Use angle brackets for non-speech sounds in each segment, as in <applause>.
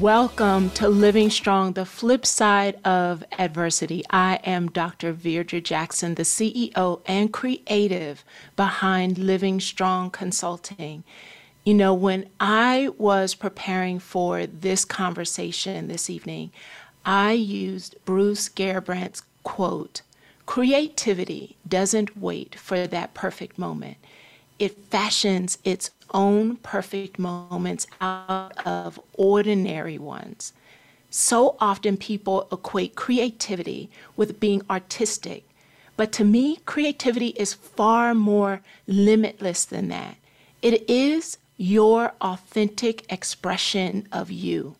Welcome to Living Strong, the flip side of adversity. I am Dr. Virdra Jackson, the CEO and creative behind Living Strong Consulting. You know, when I was preparing for this conversation this evening, I used Bruce Garrabrandt's quote Creativity doesn't wait for that perfect moment, it fashions its own perfect moments out of ordinary ones. So often people equate creativity with being artistic, but to me, creativity is far more limitless than that. It is your authentic expression of you.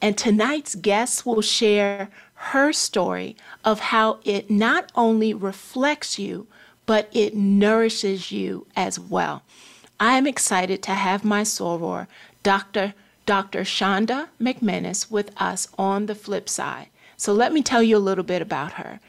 And tonight's guest will share her story of how it not only reflects you, but it nourishes you as well. I am excited to have my soror, Dr. Dr. Shanda McManus, with us on the flip side. So let me tell you a little bit about her.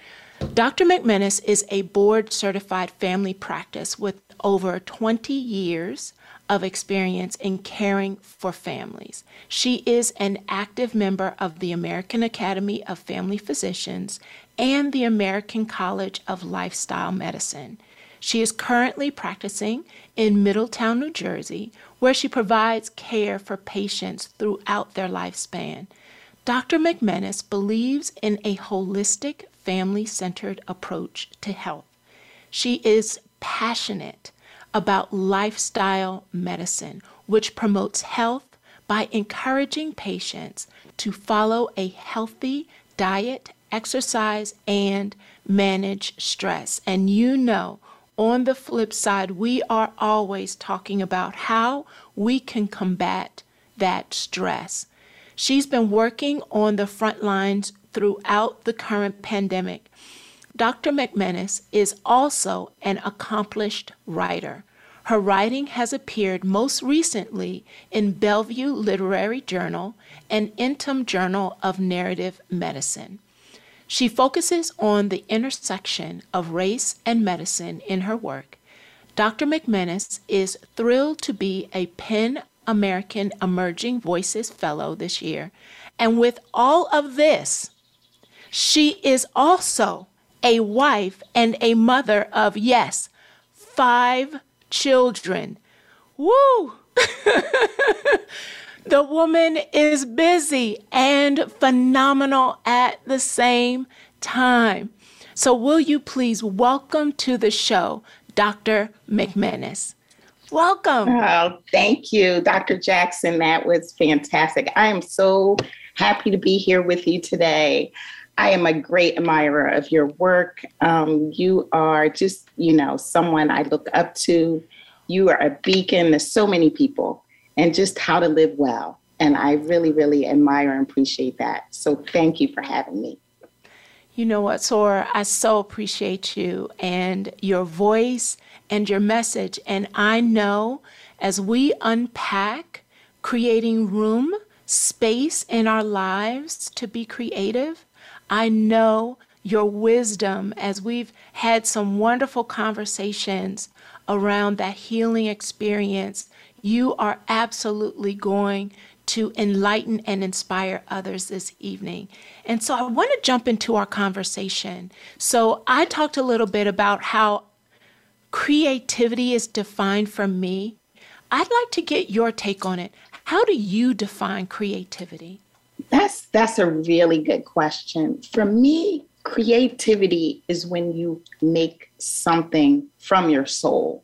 Dr. McManus is a board certified family practice with over 20 years of experience in caring for families. She is an active member of the American Academy of Family Physicians and the American College of Lifestyle Medicine. She is currently practicing in Middletown, New Jersey, where she provides care for patients throughout their lifespan. Dr. McManus believes in a holistic, family centered approach to health. She is passionate about lifestyle medicine, which promotes health by encouraging patients to follow a healthy diet, exercise, and manage stress. And you know, on the flip side, we are always talking about how we can combat that stress. She's been working on the front lines throughout the current pandemic. Dr. McManus is also an accomplished writer. Her writing has appeared most recently in Bellevue Literary Journal and Intima Journal of Narrative Medicine. She focuses on the intersection of race and medicine in her work. Dr. McManus is thrilled to be a PEN American Emerging Voices Fellow this year. And with all of this, she is also a wife and a mother of, yes, five children. Woo! <laughs> The woman is busy and phenomenal at the same time. So, will you please welcome to the show Dr. McManus? Welcome. Oh, thank you, Dr. Jackson. That was fantastic. I am so happy to be here with you today. I am a great admirer of your work. Um, you are just, you know, someone I look up to. You are a beacon to so many people and just how to live well. And I really, really admire and appreciate that. So thank you for having me. You know what, Soror? I so appreciate you and your voice and your message. And I know as we unpack creating room, space in our lives to be creative, I know your wisdom as we've had some wonderful conversations around that healing experience you are absolutely going to enlighten and inspire others this evening. And so I want to jump into our conversation. So I talked a little bit about how creativity is defined for me. I'd like to get your take on it. How do you define creativity? That's that's a really good question. For me, creativity is when you make something from your soul.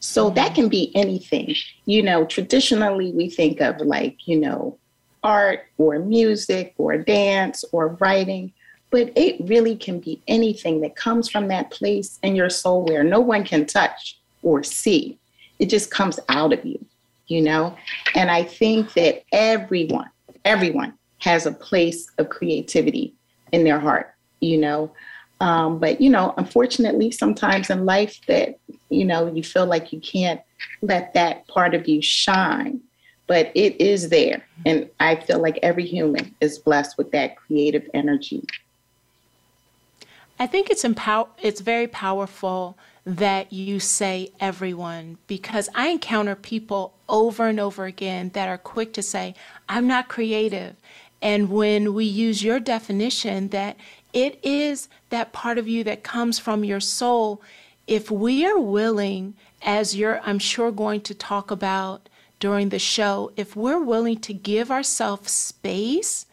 So that can be anything. You know, traditionally we think of like, you know, art or music or dance or writing, but it really can be anything that comes from that place in your soul where no one can touch or see. It just comes out of you, you know? And I think that everyone, everyone has a place of creativity in their heart, you know? Um, but you know, unfortunately, sometimes in life that you know you feel like you can't let that part of you shine, but it is there, and I feel like every human is blessed with that creative energy. I think it's empower. It's very powerful that you say everyone because I encounter people over and over again that are quick to say, I'm not creative. And when we use your definition that it is that part of you that comes from your soul, if we are willing, as you're, I'm sure, going to talk about during the show, if we're willing to give ourselves space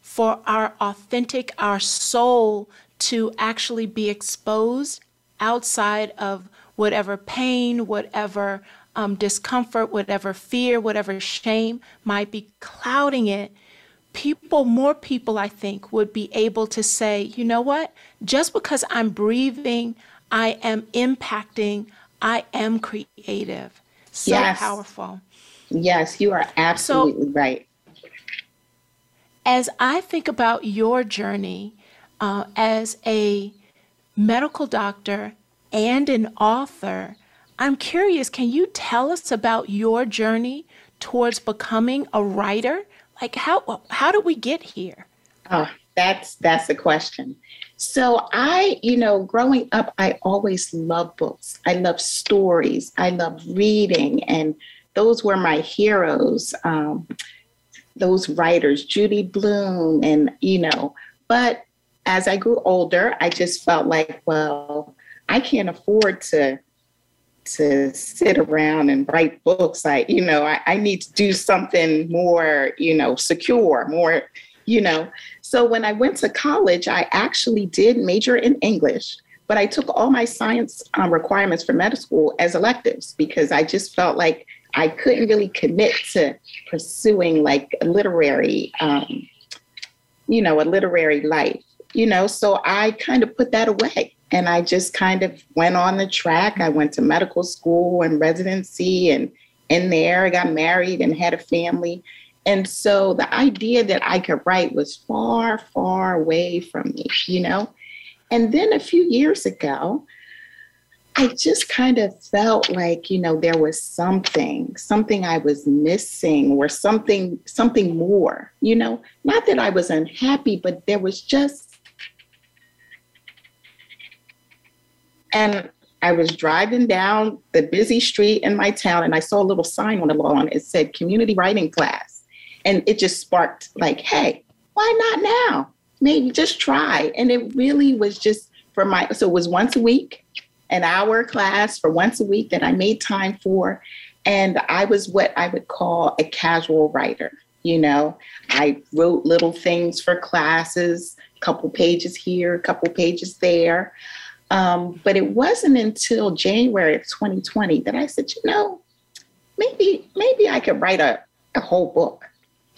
for our authentic, our soul to actually be exposed outside of whatever pain, whatever um, discomfort, whatever fear, whatever shame might be clouding it, people, more people, I think, would be able to say, you know what? Just because I'm breathing, I am impacting, I am creative. So yes. powerful. Yes, you are absolutely so, right. As I think about your journey uh, as a medical doctor, and an author. I'm curious, can you tell us about your journey towards becoming a writer? Like how how did we get here? Oh, that's that's the question. So I, you know, growing up, I always loved books. I love stories. I love reading, and those were my heroes. Um, those writers, Judy Blume, and you know, but as I grew older, I just felt like, well, I can't afford to to sit around and write books. I, you know, I, I need to do something more, you know, secure, more, you know. So when I went to college, I actually did major in English, but I took all my science um, requirements for medical school as electives because I just felt like I couldn't really commit to pursuing like a literary, um, you know, a literary life you know, so I kind of put that away. And I just kind of went on the track. I went to medical school and residency, and in there, I got married and had a family. And so the idea that I could write was far, far away from me, you know? And then a few years ago, I just kind of felt like, you know, there was something, something I was missing or something, something more, you know, not that I was unhappy, but there was just And I was driving down the busy street in my town and I saw a little sign on the lawn. It said community writing class. And it just sparked like, hey, why not now? Maybe just try. And it really was just for my, so it was once a week, an hour class for once a week that I made time for. And I was what I would call a casual writer. You know, I wrote little things for classes, a couple pages here, a couple pages there. Um, but it wasn't until January of 2020 that I said, you know, maybe maybe I could write a, a whole book.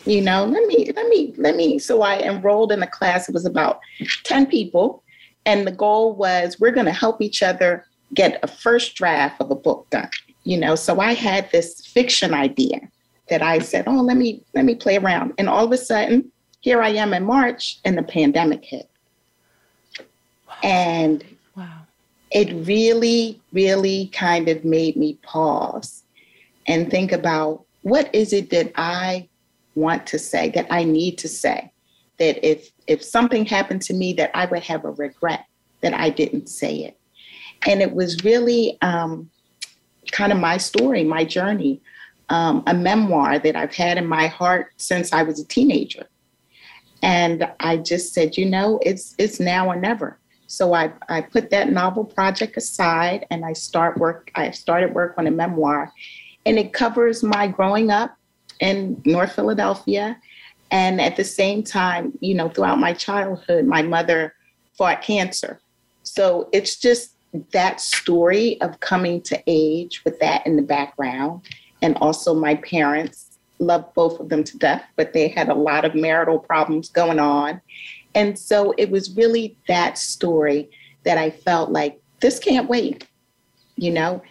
You know, let me let me let me. So I enrolled in a class. It was about 10 people, and the goal was we're going to help each other get a first draft of a book done. You know, so I had this fiction idea that I said, oh, let me let me play around, and all of a sudden, here I am in March, and the pandemic hit. And it really, really kind of made me pause and think about what is it that I want to say, that I need to say, that if if something happened to me, that I would have a regret that I didn't say it. And it was really um, kind of my story, my journey, um, a memoir that I've had in my heart since I was a teenager. And I just said, you know, it's it's now or never. So I, I put that novel project aside and I start work. I started work on a memoir, and it covers my growing up in North Philadelphia, and at the same time, you know, throughout my childhood, my mother fought cancer. So it's just that story of coming to age with that in the background, and also my parents loved both of them to death, but they had a lot of marital problems going on. And so it was really that story that I felt like this can't wait, you know?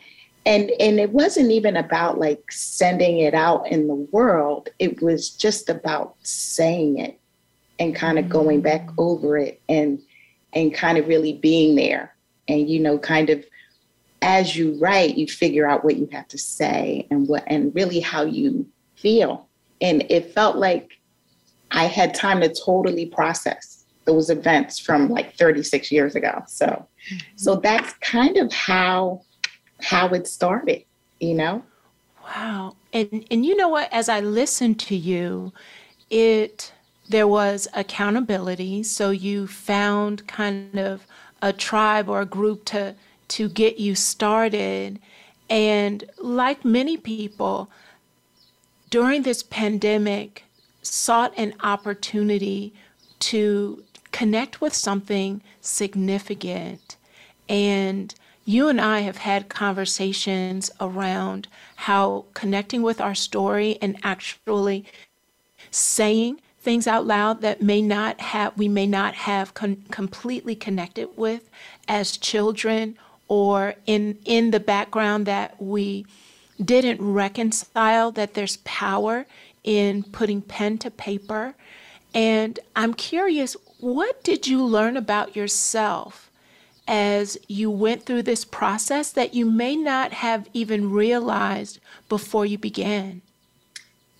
And and it wasn't even about like sending it out in the world. It was just about saying it and kind of going back over it and and kind of really being there and you know kind of as you write you figure out what you have to say and what and really how you feel and it felt like i had time to totally process those events from like 36 years ago so mm-hmm. so that's kind of how how it started you know wow and and you know what as i listened to you it there was accountability. So you found kind of a tribe or a group to to get you started. And like many people, during this pandemic, sought an opportunity to connect with something significant. And you and I have had conversations around how connecting with our story and actually saying things out loud that may not have we may not have con- completely connected with as children or in in the background that we didn't reconcile that there's power in putting pen to paper and i'm curious what did you learn about yourself as you went through this process that you may not have even realized before you began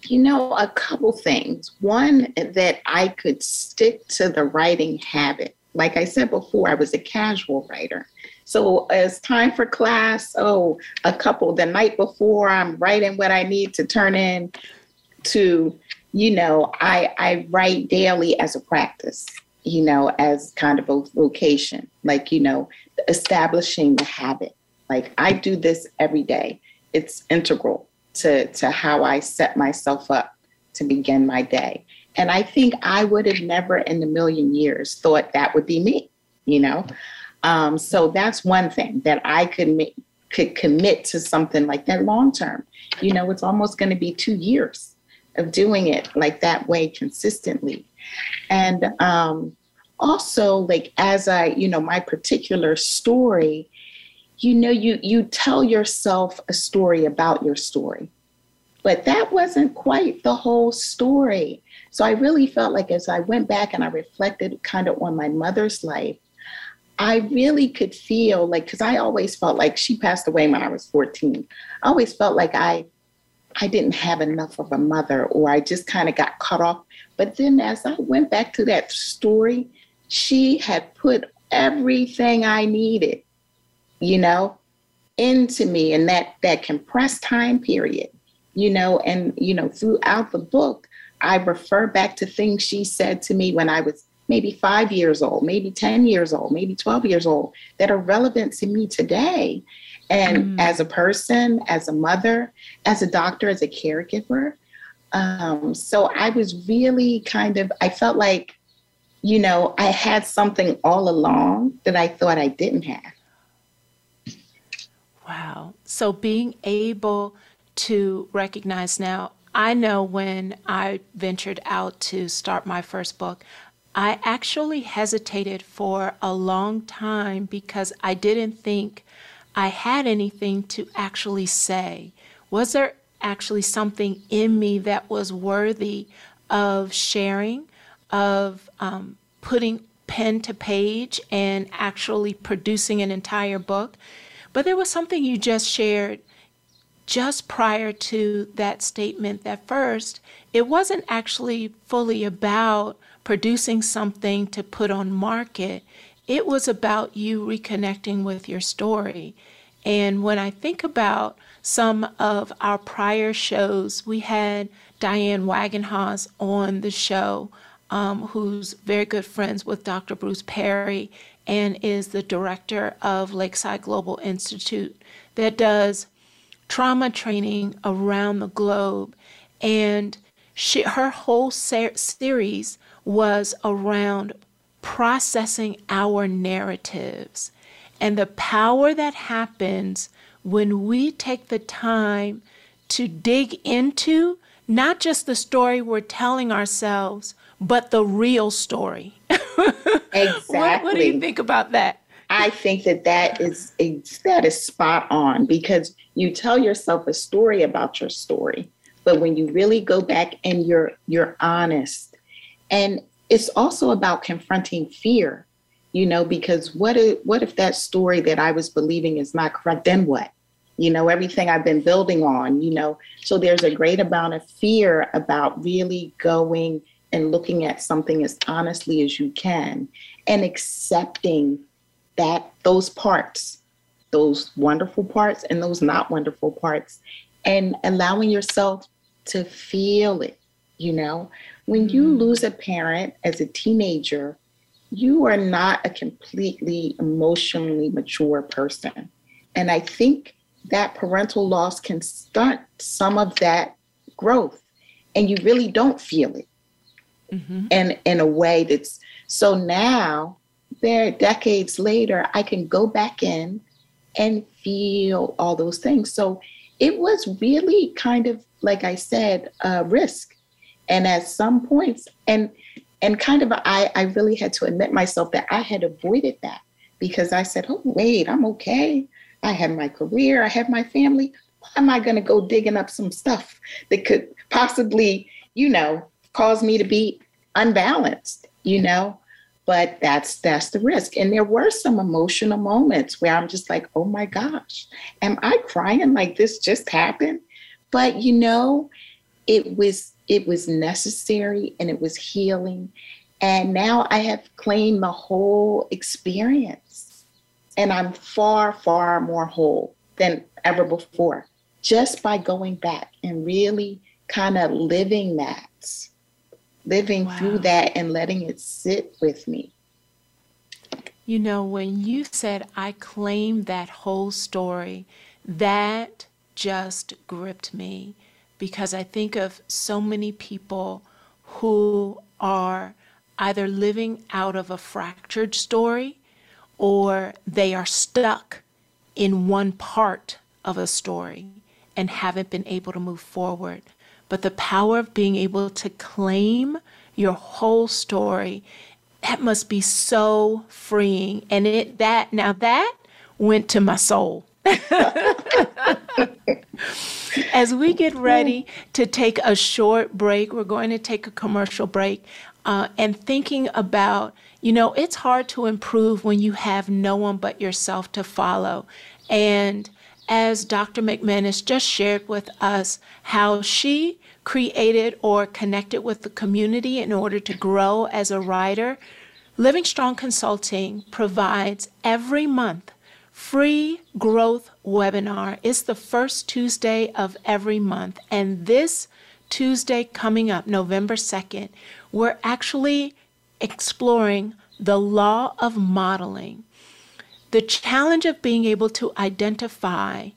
you know, a couple things. One, that I could stick to the writing habit. Like I said before, I was a casual writer. So as time for class, oh, a couple the night before, I'm writing what I need to turn in to, you know, I I write daily as a practice, you know, as kind of a vocation, like, you know, establishing the habit. Like I do this every day. It's integral to, to how I set myself up to begin my day. And I think I would have never in a million years thought that would be me, you know? Um, so that's one thing that I could make, could commit to something like that long term. You know, it's almost going to be two years of doing it like that way consistently. And um, also, like, as I, you know, my particular story you know you you tell yourself a story about your story. But that wasn't quite the whole story. So i really felt like as i went back and i reflected kind of on my mother's life i really could feel like because i always felt like she passed away when i was 14 i always felt like i i didn't have enough of a mother or i just kind of got cut off. But then as i went back to that story she had put everything i needed you know, into me in that that compressed time period, you know, and you know, throughout the book, I refer back to things she said to me when I was maybe five years old, maybe 10 years old, maybe 12 years old, that are relevant to me today. And mm. as a person, as a mother, as a doctor, as a caregiver. Um, so I was really kind of, I felt like, you know, I had something all along that I thought I didn't have. Wow. So being able to recognize now, I know when I ventured out to start my first book, I actually hesitated for a long time because I didn't think I had anything to actually say. Was there actually something in me that was worthy of sharing, of um, putting pen to page and actually producing an entire book? But there was something you just shared just prior to that statement that first, it wasn't actually fully about producing something to put on market. It was about you reconnecting with your story. And when I think about some of our prior shows, we had Diane Wagenhals on the show, um, who's very good friends with Dr. Bruce Perry and is the director of Lakeside Global Institute that does trauma training around the globe. And she, her whole ser- series was around processing our narratives and the power that happens when we take the time to dig into not just the story we're telling ourselves, but the real story. exactly. <laughs> what, what do you think about that? I think that that is that is spot on because you tell yourself a story about your story, but when you really go back and you're you're honest, and it's also about confronting fear. you know, because what if, what if that story that I was believing is not correct? Then what? You know, everything I've been building on, you know. So there's a great amount of fear about really going and looking at something as honestly as you can and accepting that those parts, those wonderful parts and those not wonderful parts, and allowing yourself to feel it, you know. When you mm. lose a parent as a teenager, you are not a completely emotionally mature person. And I think that parental loss can stunt some of that growth, and you really don't feel it. Mm-hmm. And in a way that's so now, there decades later, I can go back in and feel all those things. So it was really kind of, like I said, a risk. And at some points, and and kind of I, I really had to admit myself that I had avoided that because I said, oh, wait, I'm okay. I have my career, I have my family. Why am I going to go digging up some stuff that could possibly, you know, cause me to be unbalanced, you know? But that's that's the risk. And there were some emotional moments where I'm just like, oh my gosh, am I crying like this just happened? But you know, it was it was necessary and it was healing. And now I have claimed the whole experience. And I'm far, far more whole than ever before just by going back and really kind of living that, living wow. through that and letting it sit with me. You know, when you said, I claim that whole story, that just gripped me because I think of so many people who are either living out of a fractured story or they are stuck in one part of a story and haven't been able to move forward. But the power of being able to claim your whole story, that must be so freeing. And it that now that went to my soul. <laughs> As we get ready to take a short break, we're going to take a commercial break uh, and thinking about, you know, it's hard to improve when you have no one but yourself to follow. And as Dr. McManus just shared with us, how she created or connected with the community in order to grow as a writer, Living Strong Consulting provides every month free growth webinar. It's the first Tuesday of every month. And this Tuesday coming up, November 2nd, we're actually exploring the law of modeling. The challenge of being able to identify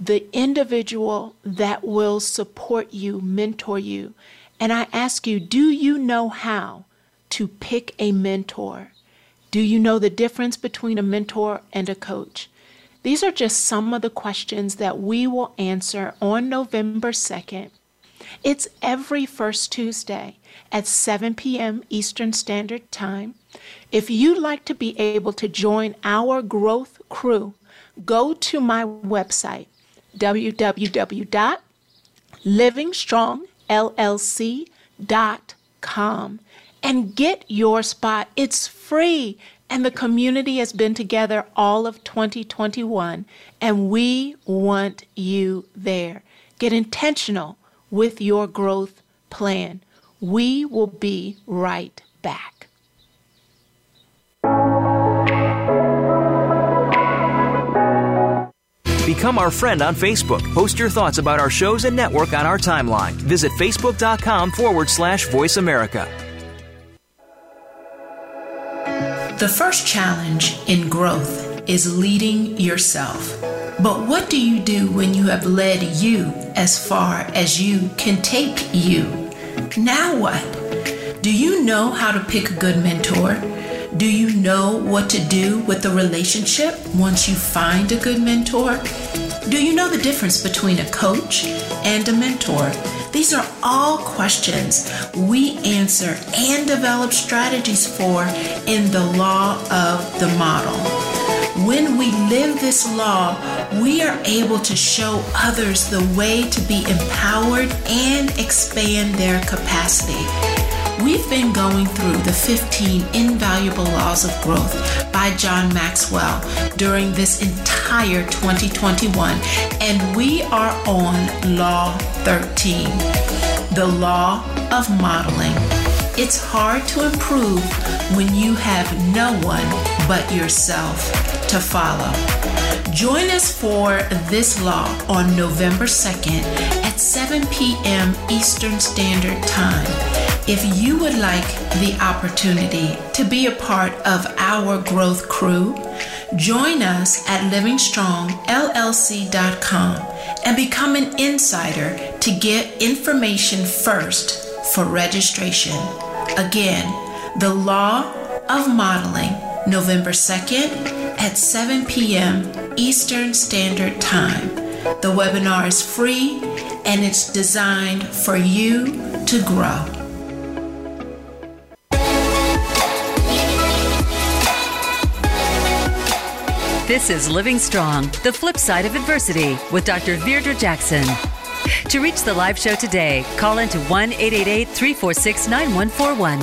the individual that will support you, mentor you. And I ask you, do you know how to pick a mentor? Do you know the difference between a mentor and a coach? These are just some of the questions that we will answer on November 2nd. It's every first Tuesday at 7 p.m. Eastern Standard Time. If you'd like to be able to join our growth crew, go to my website, www.livingstrongllc.com and get your spot. It's free. And the community has been together all of 2021, and we want you there. Get intentional with your growth plan. We will be right back. Become our friend on Facebook. Post your thoughts about our shows and network on our timeline. Visit facebook.com forward slash voice America. The first challenge in growth is leading yourself. But what do you do when you have led you as far as you can take you? Now what? Do you know how to pick a good mentor? Do you know what to do with the relationship once you find a good mentor? Do you know the difference between a coach and a mentor? These are all questions we answer and develop strategies for in the law of the model. When we live this law, we are able to show others the way to be empowered and expand their capacity. We've been going through the 15 Invaluable Laws of Growth by John Maxwell during this entire 2021, and we are on Law 13, the Law of Modeling. It's hard to improve when you have no one but yourself to follow. Join us for this law on November 2nd at 7 p.m. Eastern Standard Time. If you would like the opportunity to be a part of our growth crew, join us at livingstrongllc.com and become an insider to get information first for registration. Again, the Law of Modeling, November 2nd at 7 p.m. Eastern Standard Time. The webinar is free and it's designed for you to grow. This is Living Strong, the flip side of adversity with Dr. Virdra Jackson. To reach the live show today, call into 1 888 346 9141.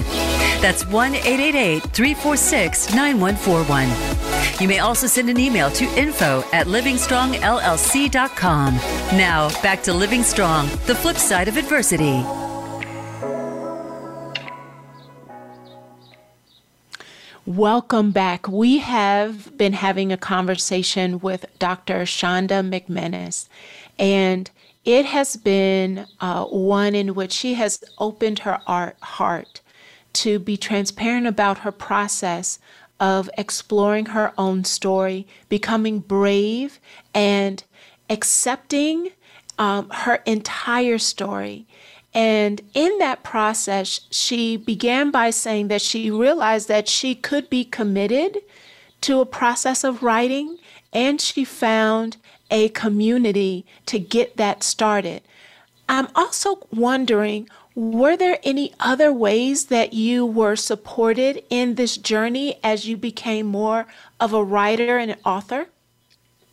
That's 1 888 346 9141. You may also send an email to info at livingstrongllc.com. Now, back to Living Strong, the flip side of adversity. Welcome back. We have been having a conversation with Dr. Shanda McManus, and it has been uh, one in which she has opened her art, heart to be transparent about her process of exploring her own story, becoming brave, and accepting um, her entire story. And in that process, she began by saying that she realized that she could be committed to a process of writing, and she found a community to get that started. I'm also wondering were there any other ways that you were supported in this journey as you became more of a writer and an author?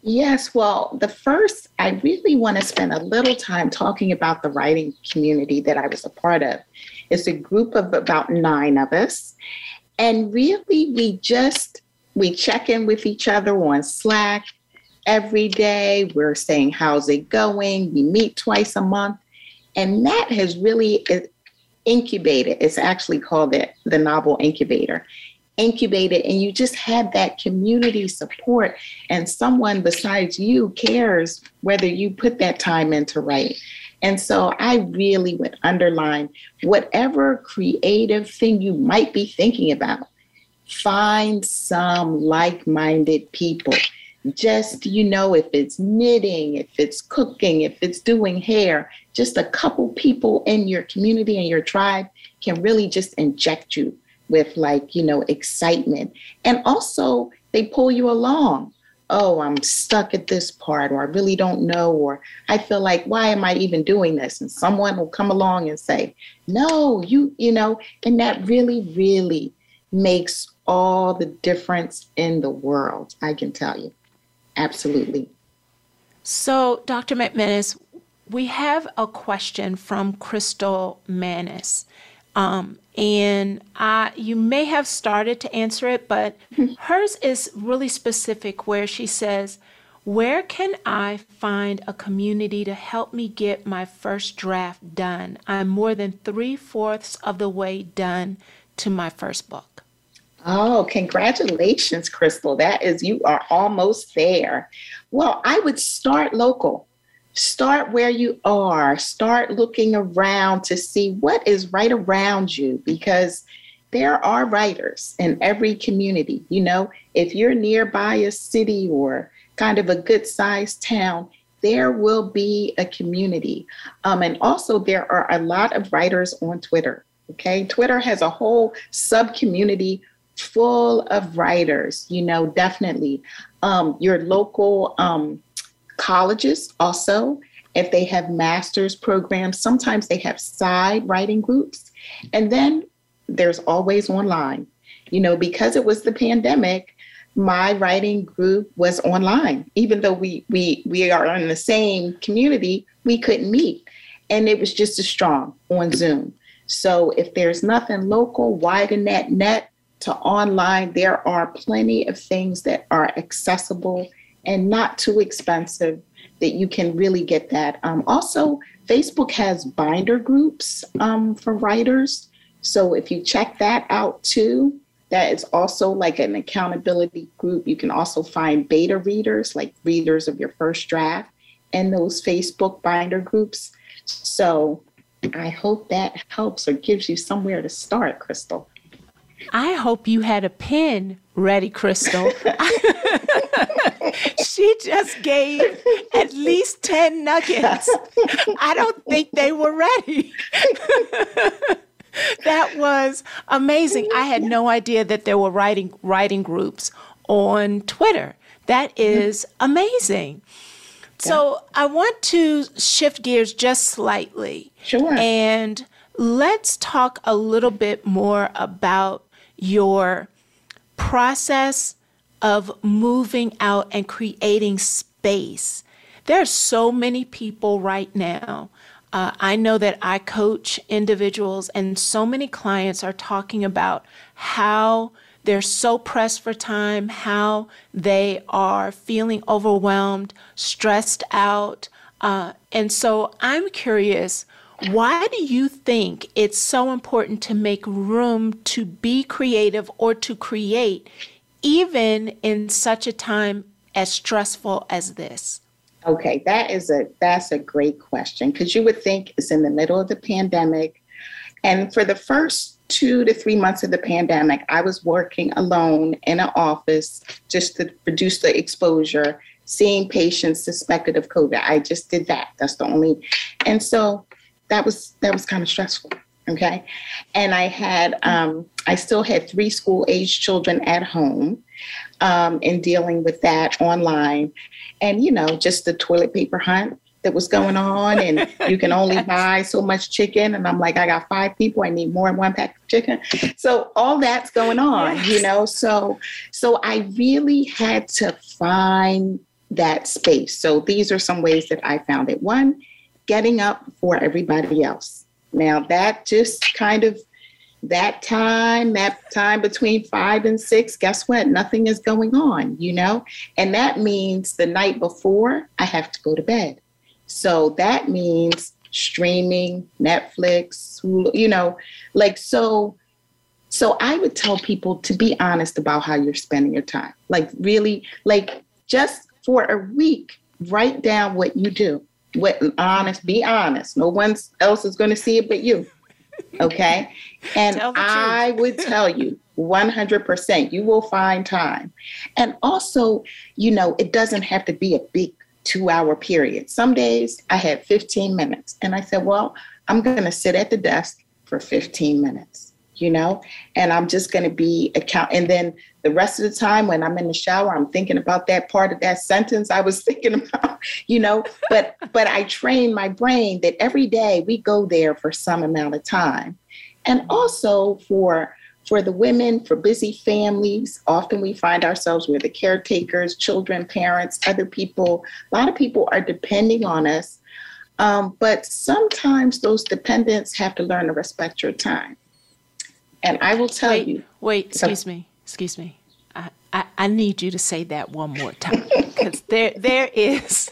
Yes, well, the first, I really want to spend a little time talking about the writing community that I was a part of. It's a group of about nine of us. And really, we just, we check in with each other on Slack every day. We're saying, how's it going? We meet twice a month. And that has really uh, incubated. It's actually called the, the novel incubator. Incubated, and you just have that community support, and someone besides you cares whether you put that time in to write. And so I really would underline whatever creative thing you might be thinking about, find some like minded people just you know if it's knitting if it's cooking if it's doing hair just a couple people in your community and your tribe can really just inject you with like you know excitement and also they pull you along oh i'm stuck at this part or i really don't know or i feel like why am i even doing this and someone will come along and say no you you know and that really really makes all the difference in the world i can tell you Absolutely. So, Dr. McManus, we have a question from Crystal Manis. Um, and I, you may have started to answer it, but <laughs> hers is really specific where she says, Where can I find a community to help me get my first draft done? I'm more than three fourths of the way done to my first book. Oh, congratulations, Crystal. That is, you are almost there. Well, I would start local. Start where you are. Start looking around to see what is right around you because there are writers in every community. You know, if you're nearby a city or kind of a good sized town, there will be a community. Um, and also, there are a lot of writers on Twitter. Okay, Twitter has a whole sub community full of writers, you know, definitely. Um, your local um, colleges also, if they have master's programs, sometimes they have side writing groups. And then there's always online. You know, because it was the pandemic, my writing group was online. Even though we we we are in the same community, we couldn't meet. And it was just as strong on Zoom. So if there's nothing local, widen that net to online. There are plenty of things that are accessible and not too expensive that you can really get that. Um, also, Facebook has binder groups um, for writers. So if you check that out too, that is also like an accountability group. You can also find beta readers, like readers of your first draft, in those Facebook binder groups. So I hope that helps or gives you somewhere to start, Crystal. I hope you had a pen ready, Crystal. <laughs> she just gave at least 10 nuggets. I don't think they were ready. <laughs> that was amazing. I had no idea that there were writing writing groups on Twitter. That is amazing. So I want to shift gears just slightly. Sure. And let's talk a little bit more about your process of moving out and creating space. There are so many people right now. Uh, I know that I coach individuals, and so many clients are talking about how they're so pressed for time, how they are feeling overwhelmed, stressed out. Uh, and so I'm curious why do you think it's so important to make room to be creative or to create, even in such a time as stressful as this? Okay, that is a that's a great question because you would think it's in the middle of the pandemic, and for the first two to three months of the pandemic, I was working alone in an office just to reduce the exposure, seeing patients suspected of COVID. I just did that. That's the only, and so that was that was kind of stressful. Okay, and I had um, I still had three school age children at home, um, in dealing with that online, and you know just the toilet paper hunt that was going on and <laughs> you can only buy so much chicken and i'm like i got five people i need more than one pack of chicken. So all that's going on yes. you know? So so i really had to find that space. So these are some ways that i found it. One getting up for everybody else now that just kind of that time that time between five and six guess what nothing is going on you know and that means the night before i have to go to bed so that means streaming, Netflix, you know, like so. So I would tell people to be honest about how you're spending your time. Like really, like just for a week, write down what you do. What honest, be honest. No one else is going to see it but you. Okay. <laughs> And I would tell you 100%, you will find time. And also, you know, it doesn't have to be a big two hour period. Some days I had 15 minutes. And I said, well, I'm going to sit at the desk for 15 minutes, you know, and I'm just going to be account. And then the rest of the time when I'm in the shower, I'm thinking about that part of that sentence I was <laughs> thinking about, you know, but, but I train my brain that every day we go there for some amount of time. And also for for the women, for busy families, often we find ourselves with the caretakers, children, parents, other people. A lot of people are depending on us. Um, but sometimes those dependents have to learn to respect your time. And I will tell wait, you. Wait, excuse so, me, excuse me. I, I, I need you to say that one more time because there there is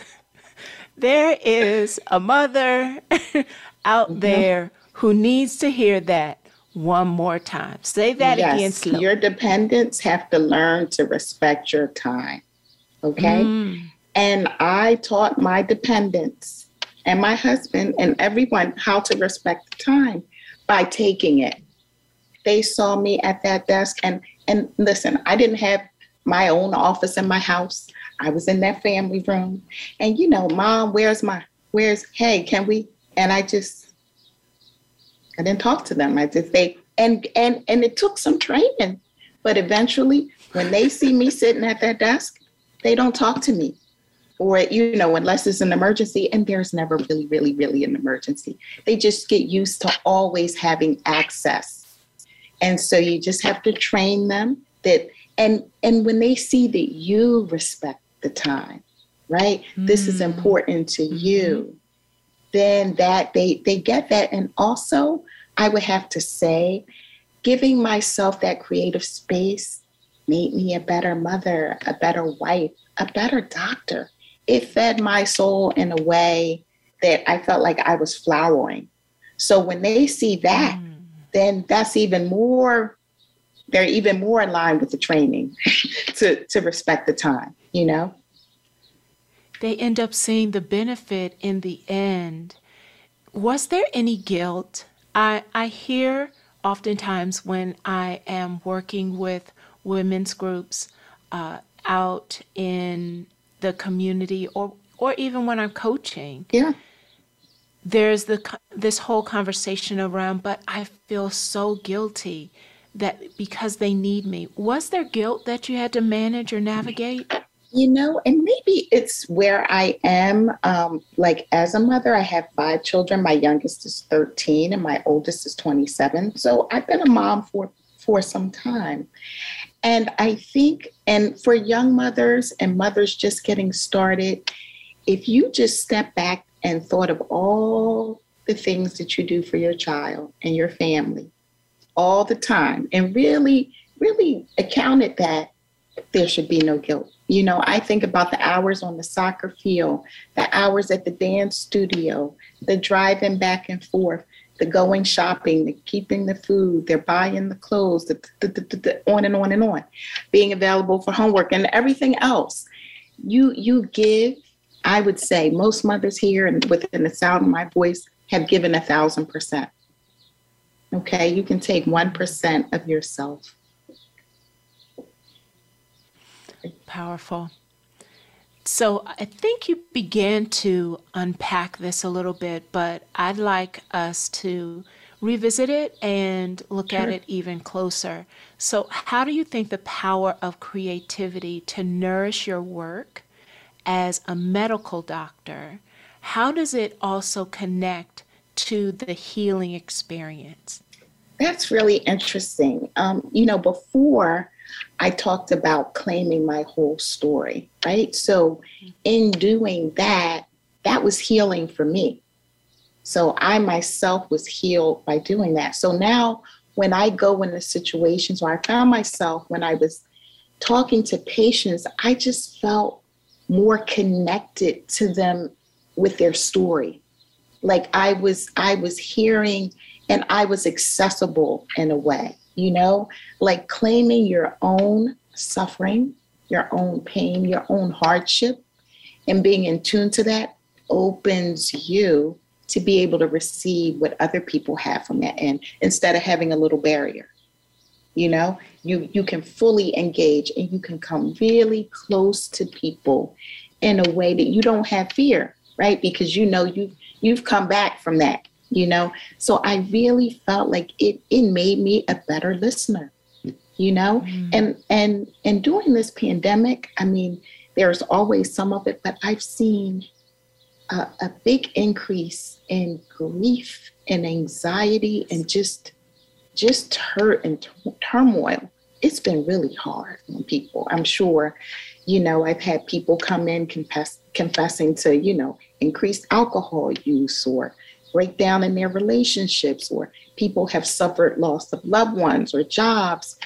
there is a mother <laughs> out mm-hmm. there who needs to hear that one more time. Say that yes, again slowly. Your dependents have to learn to respect your time. Okay? Mm. And I taught my dependents and my husband and everyone how to respect the time by taking it. They saw me at that desk and and listen, I didn't have my own office in my house. I was in that family room. And you know, mom, where's my where's hey, can we and I just I didn't talk to them. I just they and and and it took some training, but eventually, when they see me sitting at that desk, they don't talk to me, or you know, unless it's an emergency, and there's never really, really, really an emergency. They just get used to always having access, and so you just have to train them that. And and when they see that you respect the time, right? Mm-hmm. This is mm. important to mm-hmm. you then that they they get that and also I would have to say giving myself that creative space made me a better mother, a better wife, a better doctor. It fed my soul in a way that I felt like I was flowering. So when they see that, mm. Then that's even more, they're even more in line with the training <laughs> to, to respect the time, you know? They end up seeing the benefit in the end. Was there any guilt? I, I hear oftentimes when I am working with women's groups uh, out in the community or or even when I'm coaching. Yeah. There's the this whole conversation around but I feel so guilty that because they need me. Was there guilt that you had to manage or navigate? You know, and maybe it's where I am. Um, like as a mother, I have five children. My youngest is 13 and my oldest is 27. So I've been a mom for for some time. And I think, and for young mothers and mothers just getting started, if you just step back and thought of all the things that you do for your child and your family all the time and really, really accounted that, there should be no guilt. You know, I think about the hours on the soccer field, the hours at the dance studio, the driving back and forth, the going shopping, the keeping the food, they're buying the clothes, the, the, the, the, on and on and on, being available for homework and everything else. You you give, I would say, most mothers here and within the sound of my voice have given a thousand percent. Okay, you can take one percent of yourself. Powerful. So I think you began to unpack this a little bit, but I'd like us to revisit it and look sure. at it even closer. So, how do you think the power of creativity to nourish your work as a medical doctor, how does it also connect to the healing experience? That's really interesting. Um, you know, before I talked about claiming my whole story, right? So, in doing that, that was healing for me. So, I myself was healed by doing that. So, now when I go into situations where I found myself when I was talking to patients, I just felt more connected to them with their story. Like I was I was hearing and I was accessible in a way you know, like claiming your own suffering, your own pain, your own hardship, and being in tune to that opens you to be able to receive what other people have from that end instead of having a little barrier. You know, you you can fully engage and you can come really close to people in a way that you don't have fear, right? Because you know you you've come back from that you know so i really felt like it it made me a better listener you know mm. and and and during this pandemic i mean there's always some of it but i've seen a, a big increase in grief and anxiety and just just hurt and t- turmoil it's been really hard on people i'm sure you know i've had people come in confess confessing to you know increased alcohol use or breakdown in their relationships, or people have suffered loss of loved ones or jobs.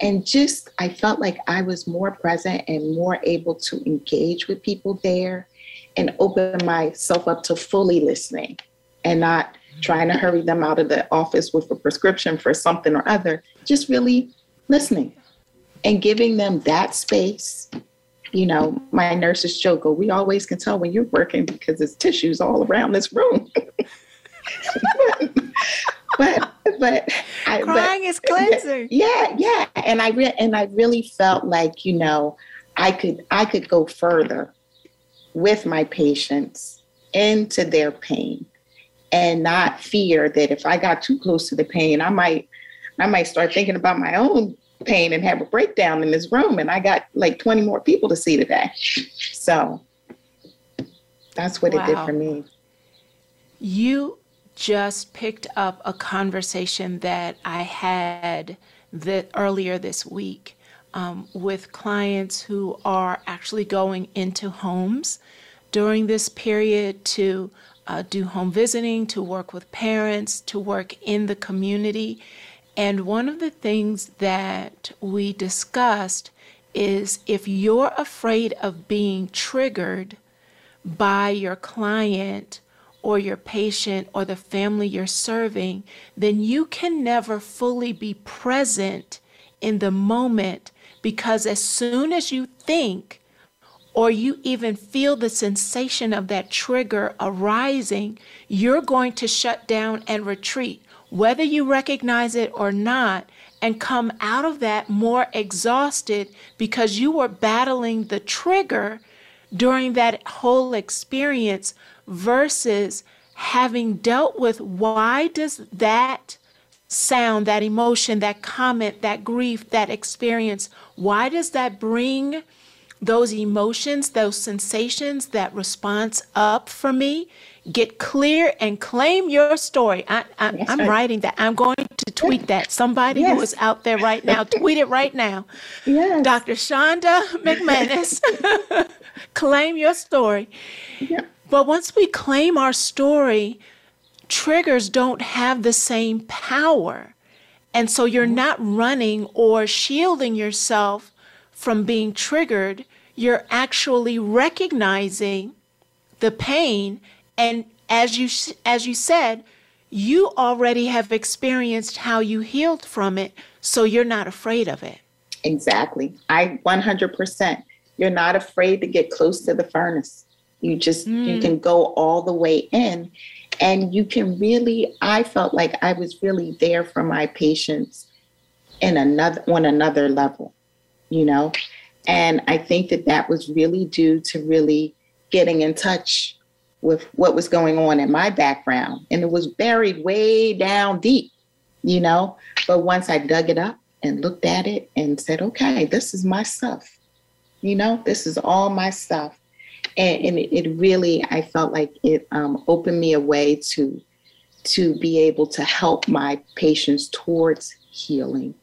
And just, I felt like I was more present and more able to engage with people there and open myself up to fully listening and not trying to hurry them out of the office with a prescription for something or other, just really listening and giving them that space. You know, my nurses joke, oh, we always can tell when you're working because there's tissues all around this room. <laughs> but but I, crying but, is cleansing. <laughs> Yeah, yeah, and I re- and I really felt like you know I could I could go further with my patients into their pain and not fear that if I got too close to the pain, I might I might start thinking about my own pain and have a breakdown in this room. And I got like 20 more people to see today. So that's what wow. it did for me. You just picked up a conversation that I had that earlier this week um, with clients who are actually going into homes during this period to uh, do home visiting, to work with parents, to work in the community. And one of the things that we discussed is if you're afraid of being triggered by your client or your patient or the family you're serving, then you can never fully be present in the moment because as soon as you think or you even feel the sensation of that trigger arising, you're going to shut down and retreat, whether you recognize it or not, and come out of that more exhausted because you were battling the trigger during that whole experience versus having dealt with why does that sound, that emotion, that comment, that grief, that experience, why does that bring those emotions, those sensations, that response up for me. Get clear and claim your story. I, am right. writing that. I'm going to tweet that. Somebody yes. who is out there right now, <laughs> tweet it right now. Yes. Dr. Shanda McManus, <laughs> claim your story. Yeah. But once we claim our story, triggers don't have the same power. And so you're mm-hmm. not running or shielding yourself from being triggered you're actually recognizing the pain. And as you as you said you already have experienced how you healed from it so you're not afraid of it. Exactly. I 100% you're not afraid to get close to the furnace. You just mm. you can go all the way in and you can really i felt like i was really there for my patients in another on another level you know and I think that that was really due to really getting in touch with what was going on in my background. And it was buried way down deep, you know. But once I dug it up and looked at it and said, okay, this is my stuff, you know, this is all my stuff. And, and it, really, I felt like it um, opened me a way to to be able to help my patients towards healing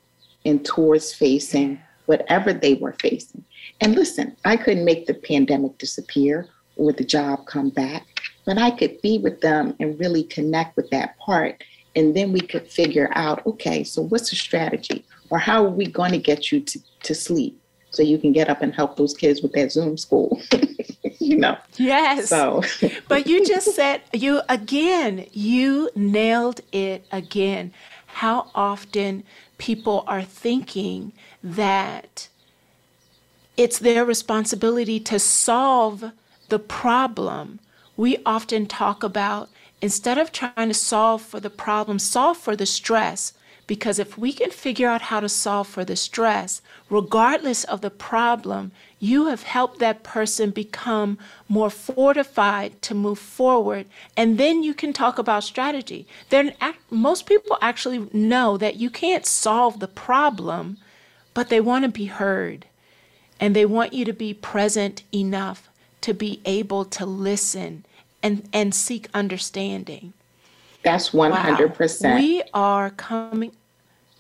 and towards facing whatever they were facing. And listen, I couldn't make the pandemic disappear or the job come back, but I could be with them and really connect with that part. And then we could figure out okay, so what's the strategy? Or how are we going to get you to, to sleep so you can get up and help those kids with that Zoom school? <laughs> you know? Yes. So, <laughs> but you just said, you again, you nailed it again. How often people are thinking that it's their responsibility to solve the problem. We often talk about instead of trying to solve for the problem, solve for the stress. Because if we can figure out how to solve for the stress, regardless of the problem, you have helped that person become more fortified to move forward. And then you can talk about strategy. Then most people actually know that you can't solve the problem but they want to be heard and they want you to be present enough to be able to listen and, and seek understanding. That's 100%. Wow. We are coming,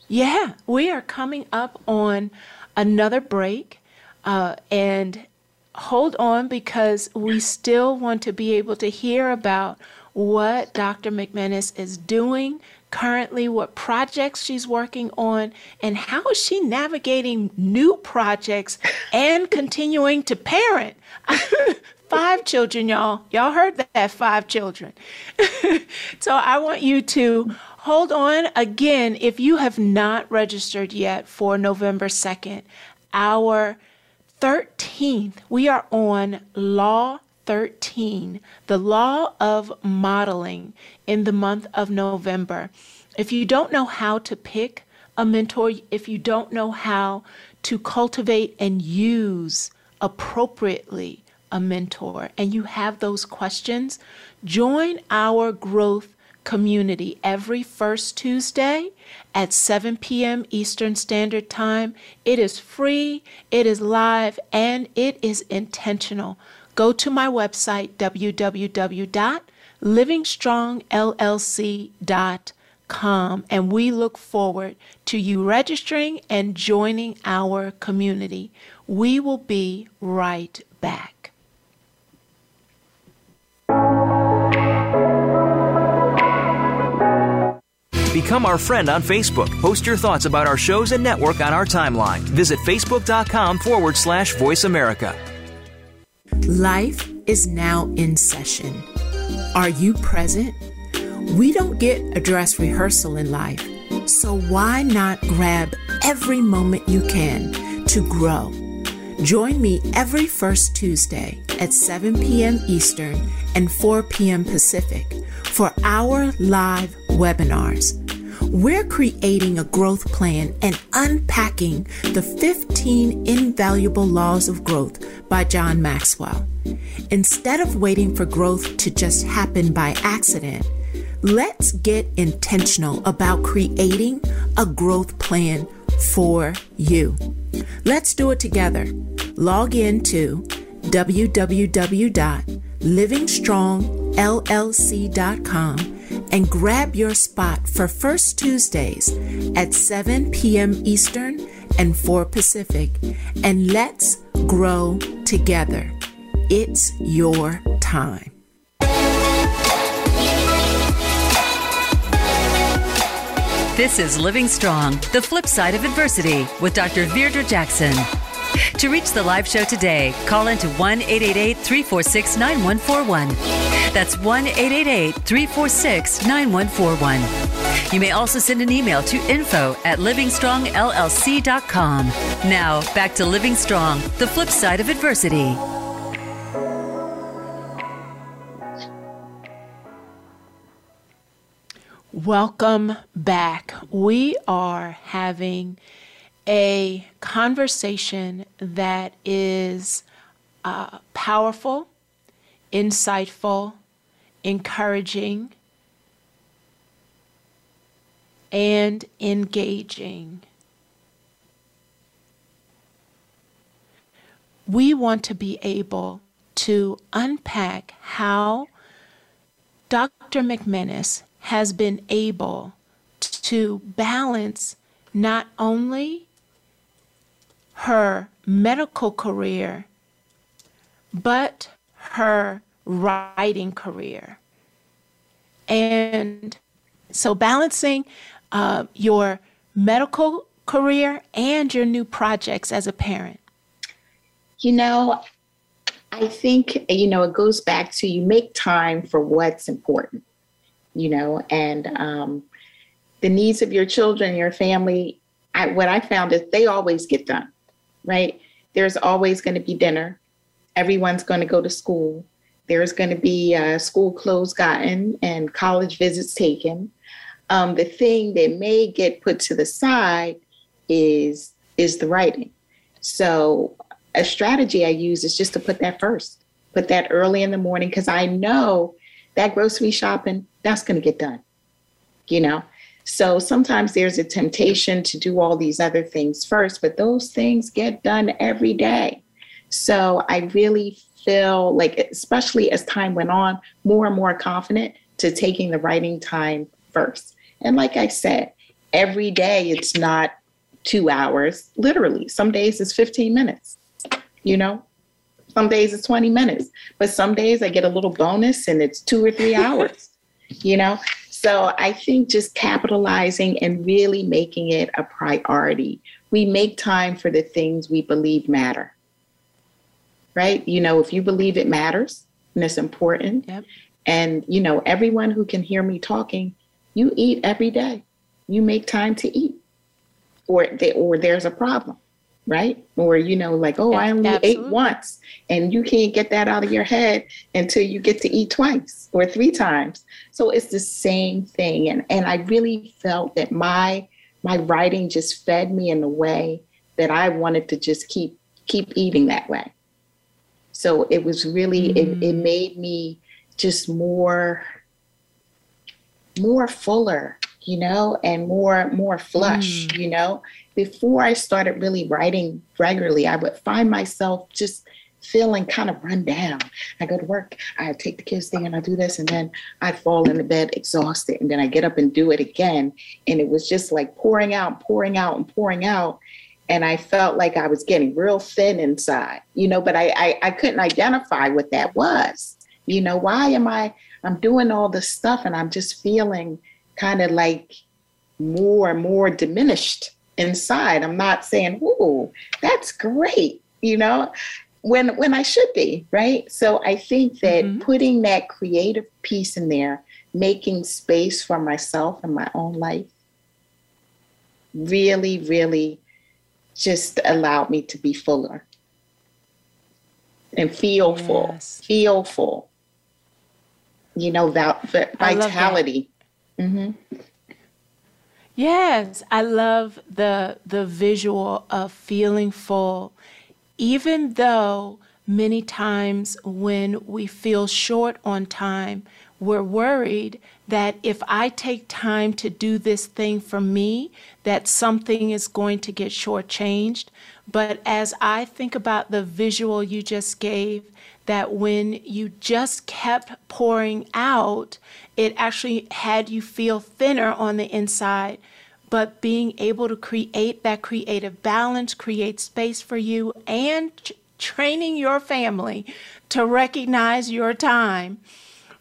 yeah, we are coming up on another break. Uh, and hold on because we still want to be able to hear about what Dr. McManus is doing currently, what projects she's working on, and how is she navigating new projects and continuing to parent. <laughs> five children, y'all. Y'all heard that, five children. <laughs> so I want you to hold on again. If you have not registered yet for November 2nd, our 13th, we are on Law 13, the law of modeling in the month of November. If you don't know how to pick a mentor, if you don't know how to cultivate and use appropriately a mentor, and you have those questions, join our growth community every first Tuesday at 7 p.m. Eastern Standard Time. It is free, it is live, and it is intentional go to my website, www.livingstrongllc.com, and we look forward to you registering and joining our community. We will be right back. Become our friend on Facebook. Post your thoughts about our shows and network on our timeline. Visit facebook.com forward slash voice America. Life is now in session. Are you present? We don't get a dress rehearsal in life, so why not grab every moment you can to grow? Join me every first Tuesday at 7 p.m. Eastern and 4 p.m. Pacific for our live webinars. We're creating a growth plan and unpacking the 15 invaluable laws of growth by John Maxwell. Instead of waiting for growth to just happen by accident, let's get intentional about creating a growth plan for you. Let's do it together. Log in to www.livingstrongllc.com and grab your spot for First Tuesdays at 7 p.m. Eastern and 4 Pacific. And let's grow together. It's your time. This is Living Strong, the flip side of adversity with Dr. Virdra Jackson. To reach the live show today, call into 1 888 346 9141. That's 1 888 346 9141. You may also send an email to info at livingstrongllc.com. Now, back to Living Strong, the flip side of adversity. Welcome back. We are having a conversation that is uh, powerful, insightful, encouraging, and engaging. We want to be able to unpack how Dr. McManus has been able to balance not only her medical career, but her writing career. And so balancing uh, your medical career and your new projects as a parent. You know, I think, you know, it goes back to you make time for what's important you know, and um, the needs of your children, your family. I, what I found is they always get done, right? There's always going to be dinner. Everyone's going to go to school. There's going to be uh, school clothes gotten and college visits taken. Um, the thing that may get put to the side is is the writing. So a strategy I use is just to put that first, put that early in the morning because I know that grocery shopping, that's going to get done, you know? So sometimes there's a temptation to do all these other things first, but those things get done every day. So I really feel like, especially as time went on, more and more confident to taking the writing time first. And like I said, every day it's not two hours, literally. Some days it's 15 minutes, you know? Some days it's 20 minutes, but some days I get a little bonus and it's two or three <laughs> hours, you know? So I think just capitalizing and really making it a priority. We make time for the things we believe matter, right? You know, if you believe it matters and it's important, yep. and, you know, everyone who can hear me talking, you eat every day. You make time to eat, or, they, or there's a problem right? Or, you know, like, oh, I only Absolutely. ate once. And you can't get that out of your head until you get to eat twice or three times. So it's the same thing. And and I really felt that my my writing just fed me in a way that I wanted to just keep keep eating that way. So it was really mm. it, it made me just more more fuller you know and more more flush mm. you know before I started really writing regularly, I would find myself just feeling kind of run down. I go to work, I take the kids thing and I do this, and then I fall into bed exhausted. And then I get up and do it again. And it was just like pouring out, pouring out, and pouring out. And I felt like I was getting real thin inside, you know, but I, I, I couldn't identify what that was. You know, why am I, I'm doing all this stuff and I'm just feeling kind of like more and more diminished inside. I'm not saying, "Ooh, that's great," you know, when when I should be, right? So I think that mm-hmm. putting that creative piece in there, making space for myself and my own life really really just allowed me to be fuller and feel yes. full, feel full. You know, that vitality. Mm-hmm. Yes, I love the the visual of feeling full, even though many times when we feel short on time, we're worried that if I take time to do this thing for me, that something is going to get shortchanged. But as I think about the visual you just gave, that when you just kept pouring out, it actually had you feel thinner on the inside. But being able to create that creative balance, create space for you, and training your family to recognize your time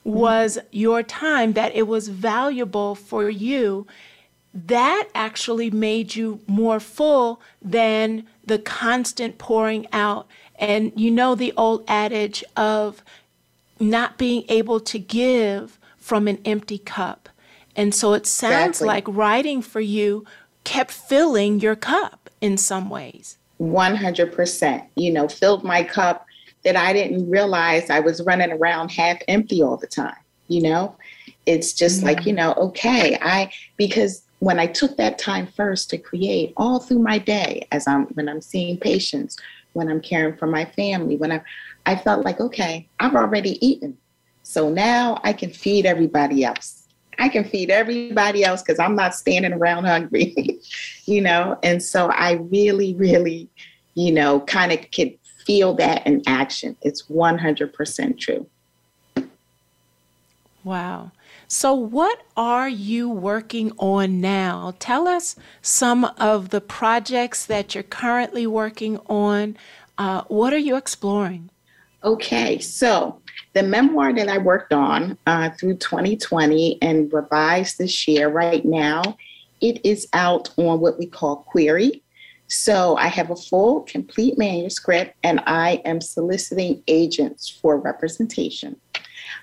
was your time, that it was valuable for you, that actually made you more full than the constant pouring out. And you know the old adage of not being able to give from an empty cup. And so it sounds exactly. like writing for you kept filling your cup in some ways. 100%. You know, filled my cup that I didn't realize I was running around half empty all the time. You know, it's just like, mm. you know, okay, I, because when I took that time first to create all through my day, as I'm, when I'm seeing patients, when I'm caring for my family, when I, I felt like, okay, I've already eaten. So now I can feed everybody else. I can feed everybody else because I'm not standing around <laughs> hungry, you know? And so I really, really, you know, kind of could feel that in action. It's 100% true. Wow. So, what are you working on now? Tell us some of the projects that you're currently working on. Uh, what are you exploring? Okay, so the memoir that I worked on uh, through 2020 and revised this year, right now, it is out on what we call Query. So I have a full, complete manuscript, and I am soliciting agents for representation,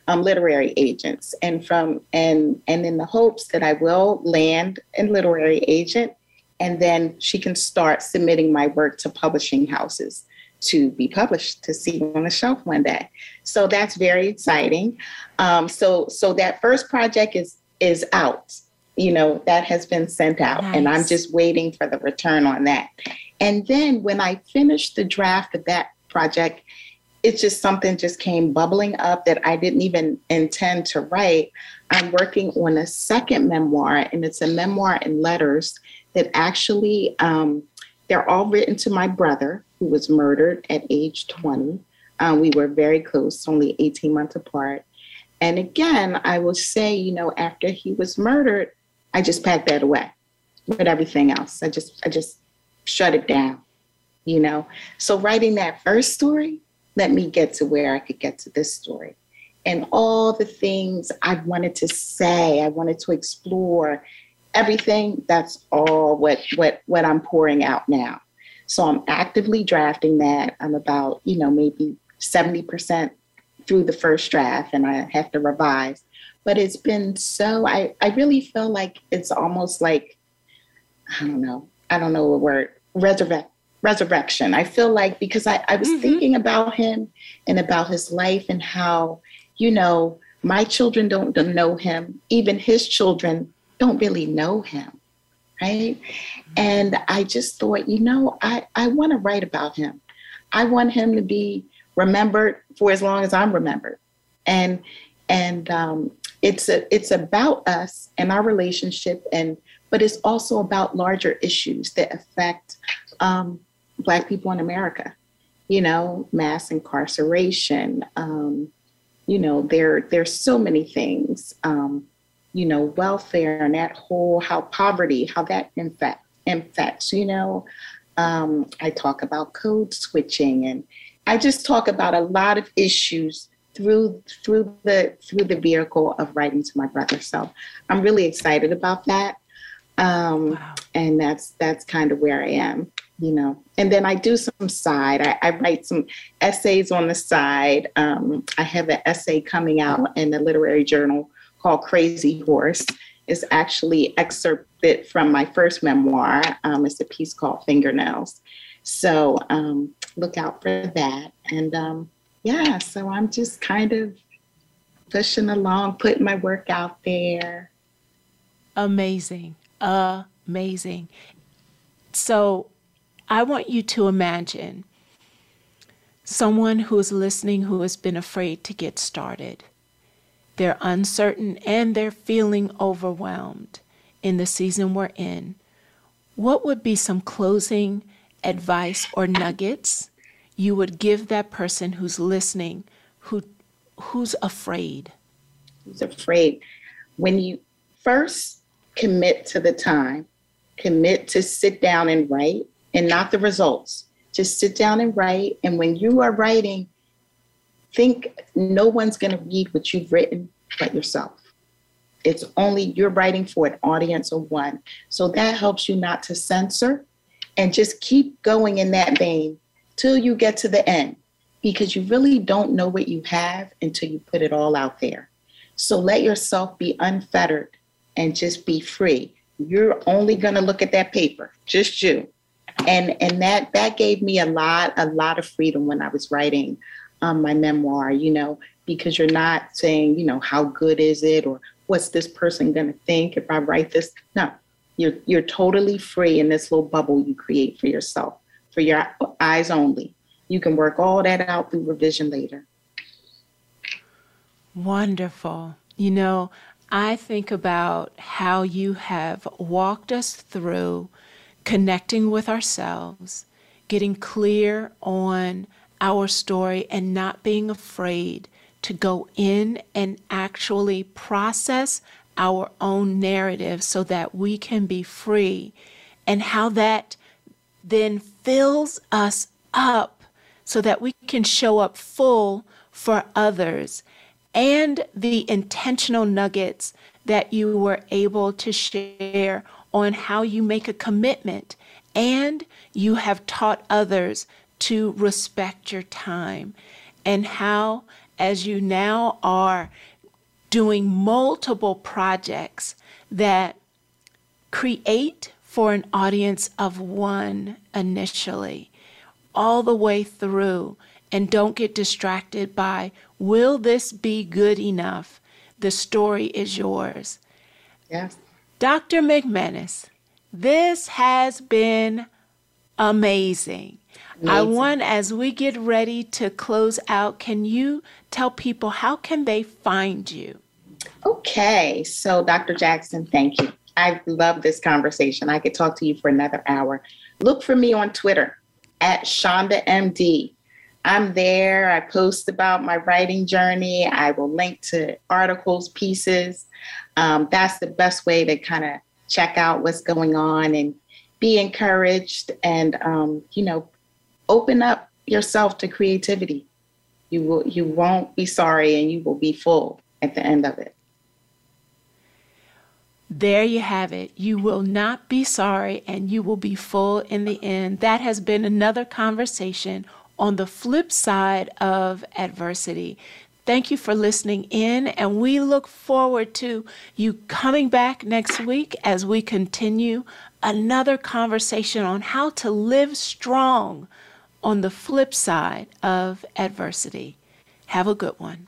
um, literary agents, and from and and in the hopes that I will land a literary agent, and then she can start submitting my work to publishing houses to be published to see on the shelf one day. So that's very exciting. Um, so so that first project is is out you know, that has been sent out nice. and I'm just waiting for the return on that. And then when I finish the draft of that project, it's just something just came bubbling up that I didn't even intend to write. I'm working on a second memoir, and it's a memoir in letters that actually um, they're all written to my brother who was murdered at age 20. Um, we were very close, only 18 months apart. And again, I will say, you know, after he was murdered, I just packed that away with everything else. I just I just shut it down, you know. So writing that first story let me get to where I could get to this story. And all the things I wanted to say, I wanted to explore, everything, that's all what what what I'm pouring out now. So I'm actively drafting that. I'm about, you know, maybe 70% through the first draft and I have to revise but it's been so I, I really feel like it's almost like I don't know, I don't know a word, resurrect resurrection. I feel like because I, I was mm-hmm. thinking about him and about his life and how, you know, my children don't, don't know him, even his children don't really know him. Right. And I just thought, you know, I, I want to write about him. I want him to be remembered for as long as I'm remembered. And and um, it's a, it's about us and our relationship and but it's also about larger issues that affect um, black people in america you know mass incarceration um, you know there there's so many things um, you know welfare and that whole how poverty how that infect, infects you know um, i talk about code switching and i just talk about a lot of issues through through the through the vehicle of writing to my brother. So I'm really excited about that. Um, wow. And that's that's kind of where I am, you know. And then I do some side. I, I write some essays on the side. Um, I have an essay coming out in the literary journal called Crazyhorse. It's actually excerpted from my first memoir. Um, it's a piece called Fingernails. So um, look out for that. And um, yeah, so I'm just kind of pushing along, putting my work out there. Amazing. Amazing. So I want you to imagine someone who is listening who has been afraid to get started. They're uncertain and they're feeling overwhelmed in the season we're in. What would be some closing advice or nuggets you would give that person who's listening who who's afraid? Who's afraid? When you first commit to the time, commit to sit down and write and not the results. Just sit down and write. And when you are writing, think no one's going to read what you've written but yourself. It's only you're writing for an audience of one. So that helps you not to censor and just keep going in that vein till you get to the end because you really don't know what you have until you put it all out there. So let yourself be unfettered and just be free. You're only going to look at that paper, just you. And and that that gave me a lot a lot of freedom when I was writing um, my memoir, you know, because you're not saying, you know, how good is it or what's this person going to think if I write this? No. You're you're totally free in this little bubble you create for yourself, for your eyes only. You can work all that out through revision later. Wonderful. You know, I think about how you have walked us through connecting with ourselves, getting clear on our story, and not being afraid to go in and actually process our own narrative so that we can be free, and how that then fills us up so that we can show up full for others. And the intentional nuggets that you were able to share on how you make a commitment and you have taught others to respect your time and how as you now are doing multiple projects that create for an audience of one initially all the way through and don't get distracted by, will this be good enough? The story is yours. Yes. Dr. McManus, this has been amazing. amazing. I want, as we get ready to close out, can you tell people how can they find you? Okay, so Dr. Jackson, thank you. I love this conversation. I could talk to you for another hour. Look for me on Twitter at Shanda MD. I'm there. I post about my writing journey. I will link to articles, pieces. Um, that's the best way to kind of check out what's going on and be encouraged and um, you know open up yourself to creativity. You will you won't be sorry and you will be full at the end of it. There you have it. You will not be sorry and you will be full in the end. That has been another conversation on the flip side of adversity. Thank you for listening in, and we look forward to you coming back next week as we continue another conversation on how to live strong on the flip side of adversity. Have a good one.